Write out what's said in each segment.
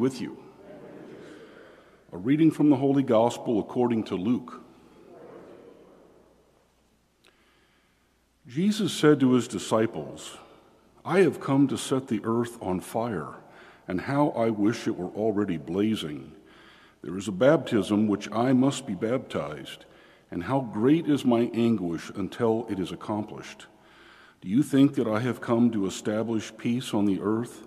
with you. A reading from the Holy Gospel according to Luke. Jesus said to his disciples, I have come to set the earth on fire, and how I wish it were already blazing. There is a baptism which I must be baptized, and how great is my anguish until it is accomplished. Do you think that I have come to establish peace on the earth?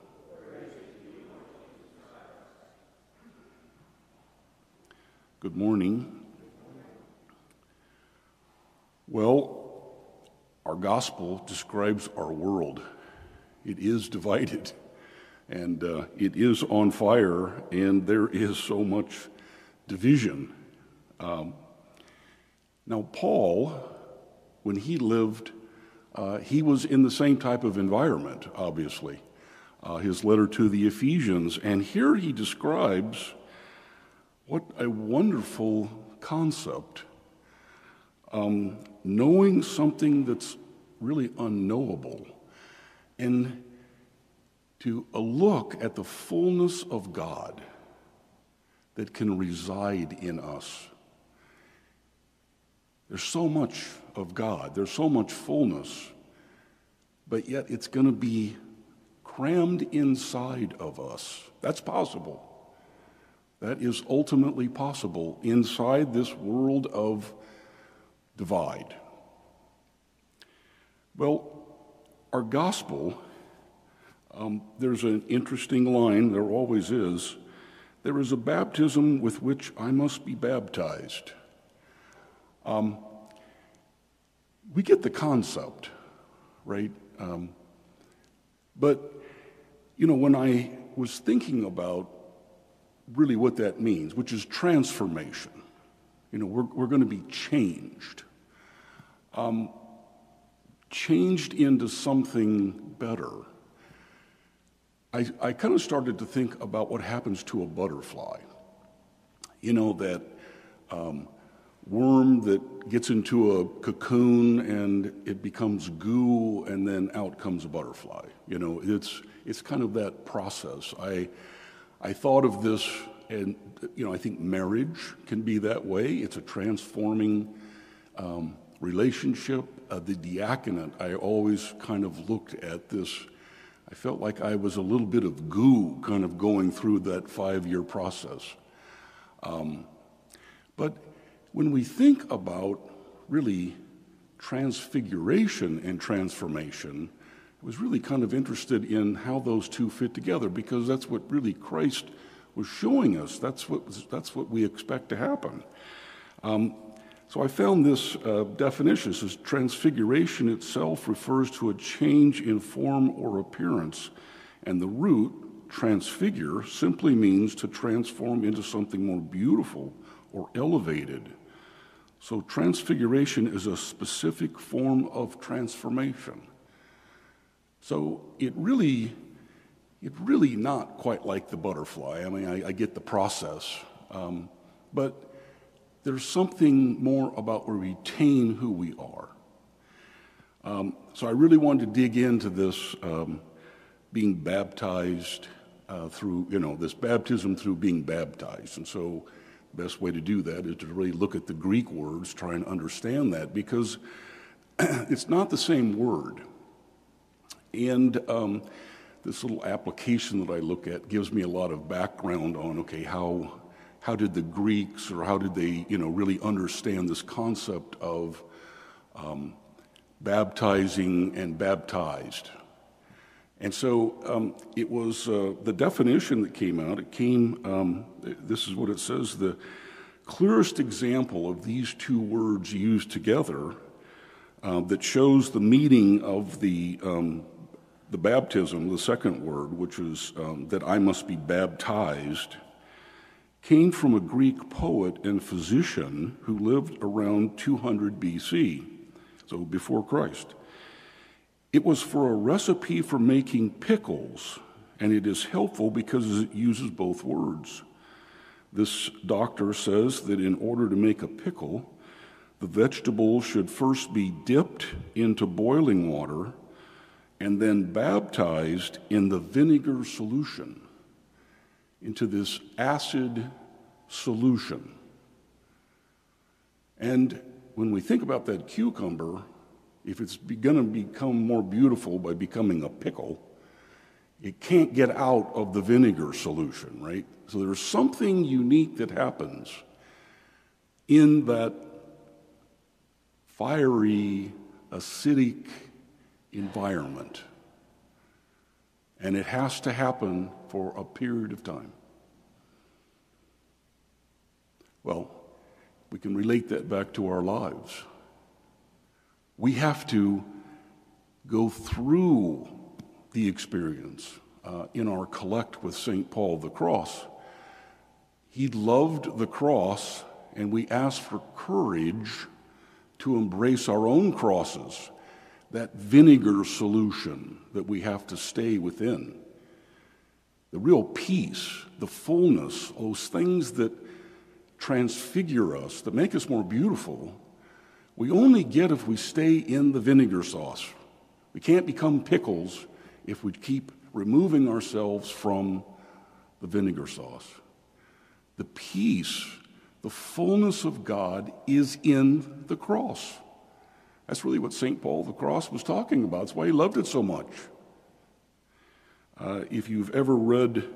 Good morning. Well, our gospel describes our world. It is divided, and uh, it is on fire, and there is so much division. Um, now, Paul, when he lived, uh, he was in the same type of environment, obviously. Uh, his letter to the Ephesians, and here he describes what a wonderful concept. Um, knowing something that's really unknowable and to a look at the fullness of God that can reside in us. There's so much of God, there's so much fullness, but yet it's going to be crammed inside of us. That's possible. That is ultimately possible inside this world of divide. Well, our gospel, um, there's an interesting line, there always is. There is a baptism with which I must be baptized. Um, we get the concept, right? Um, but, you know, when I was thinking about really what that means, which is transformation. You know, we're, we're going to be changed. Um, changed into something better. I, I kind of started to think about what happens to a butterfly. You know, that um, worm that gets into a cocoon and it becomes goo and then out comes a butterfly. You know, it's, it's kind of that process. I, I thought of this, and you know, I think marriage can be that way. It's a transforming um, relationship. Uh, the diaconate, I always kind of looked at this. I felt like I was a little bit of goo kind of going through that five year process. Um, but when we think about really transfiguration and transformation, was really kind of interested in how those two fit together because that's what really Christ was showing us. That's what, that's what we expect to happen. Um, so I found this uh, definition. It says transfiguration itself refers to a change in form or appearance, and the root, transfigure, simply means to transform into something more beautiful or elevated. So transfiguration is a specific form of transformation. So it really, it really not quite like the butterfly. I mean, I, I get the process, um, but there's something more about where we retain who we are. Um, so I really wanted to dig into this um, being baptized uh, through, you know, this baptism through being baptized. And so the best way to do that is to really look at the Greek words, try and understand that, because it's not the same word. And um, this little application that I look at gives me a lot of background on okay, how, how did the Greeks or how did they you know, really understand this concept of um, baptizing and baptized? And so um, it was uh, the definition that came out, it came, um, this is what it says the clearest example of these two words used together uh, that shows the meaning of the um, the baptism, the second word, which is um, that I must be baptized, came from a Greek poet and physician who lived around 200 BC, so before Christ. It was for a recipe for making pickles, and it is helpful because it uses both words. This doctor says that in order to make a pickle, the vegetable should first be dipped into boiling water and then baptized in the vinegar solution, into this acid solution. And when we think about that cucumber, if it's going to become more beautiful by becoming a pickle, it can't get out of the vinegar solution, right? So there's something unique that happens in that fiery, acidic environment. And it has to happen for a period of time. Well, we can relate that back to our lives. We have to go through the experience uh, in our collect with St. Paul the cross. He loved the cross, and we ask for courage to embrace our own crosses, that vinegar solution that we have to stay within. The real peace, the fullness, those things that transfigure us, that make us more beautiful, we only get if we stay in the vinegar sauce. We can't become pickles if we keep removing ourselves from the vinegar sauce. The peace, the fullness of God is in the cross. That's really what St. Paul the Cross was talking about. That's why he loved it so much. Uh, if you've ever read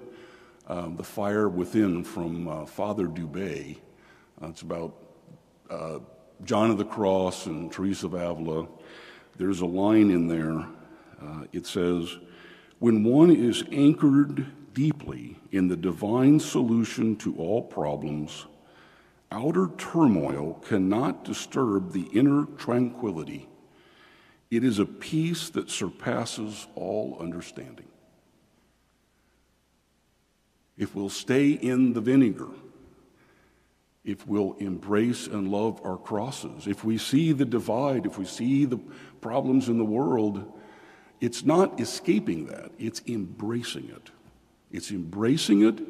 um, The Fire Within from uh, Father Dubay, uh, it's about John of the Cross and Teresa of Avila. There's a line in there. Uh, it says, when one is anchored deeply in the divine solution to all problems, outer turmoil cannot disturb the inner tranquility. It is a peace that surpasses all understanding. If we'll stay in the vinegar, if we'll embrace and love our crosses, if we see the divide, if we see the problems in the world, it's not escaping that, it's embracing it. It's embracing it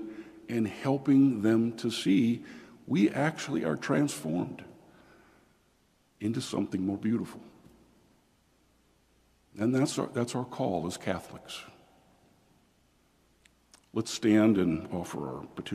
and helping them to see we actually are transformed into something more beautiful. And that's our, that's our call as Catholics. Let's stand and offer our petition.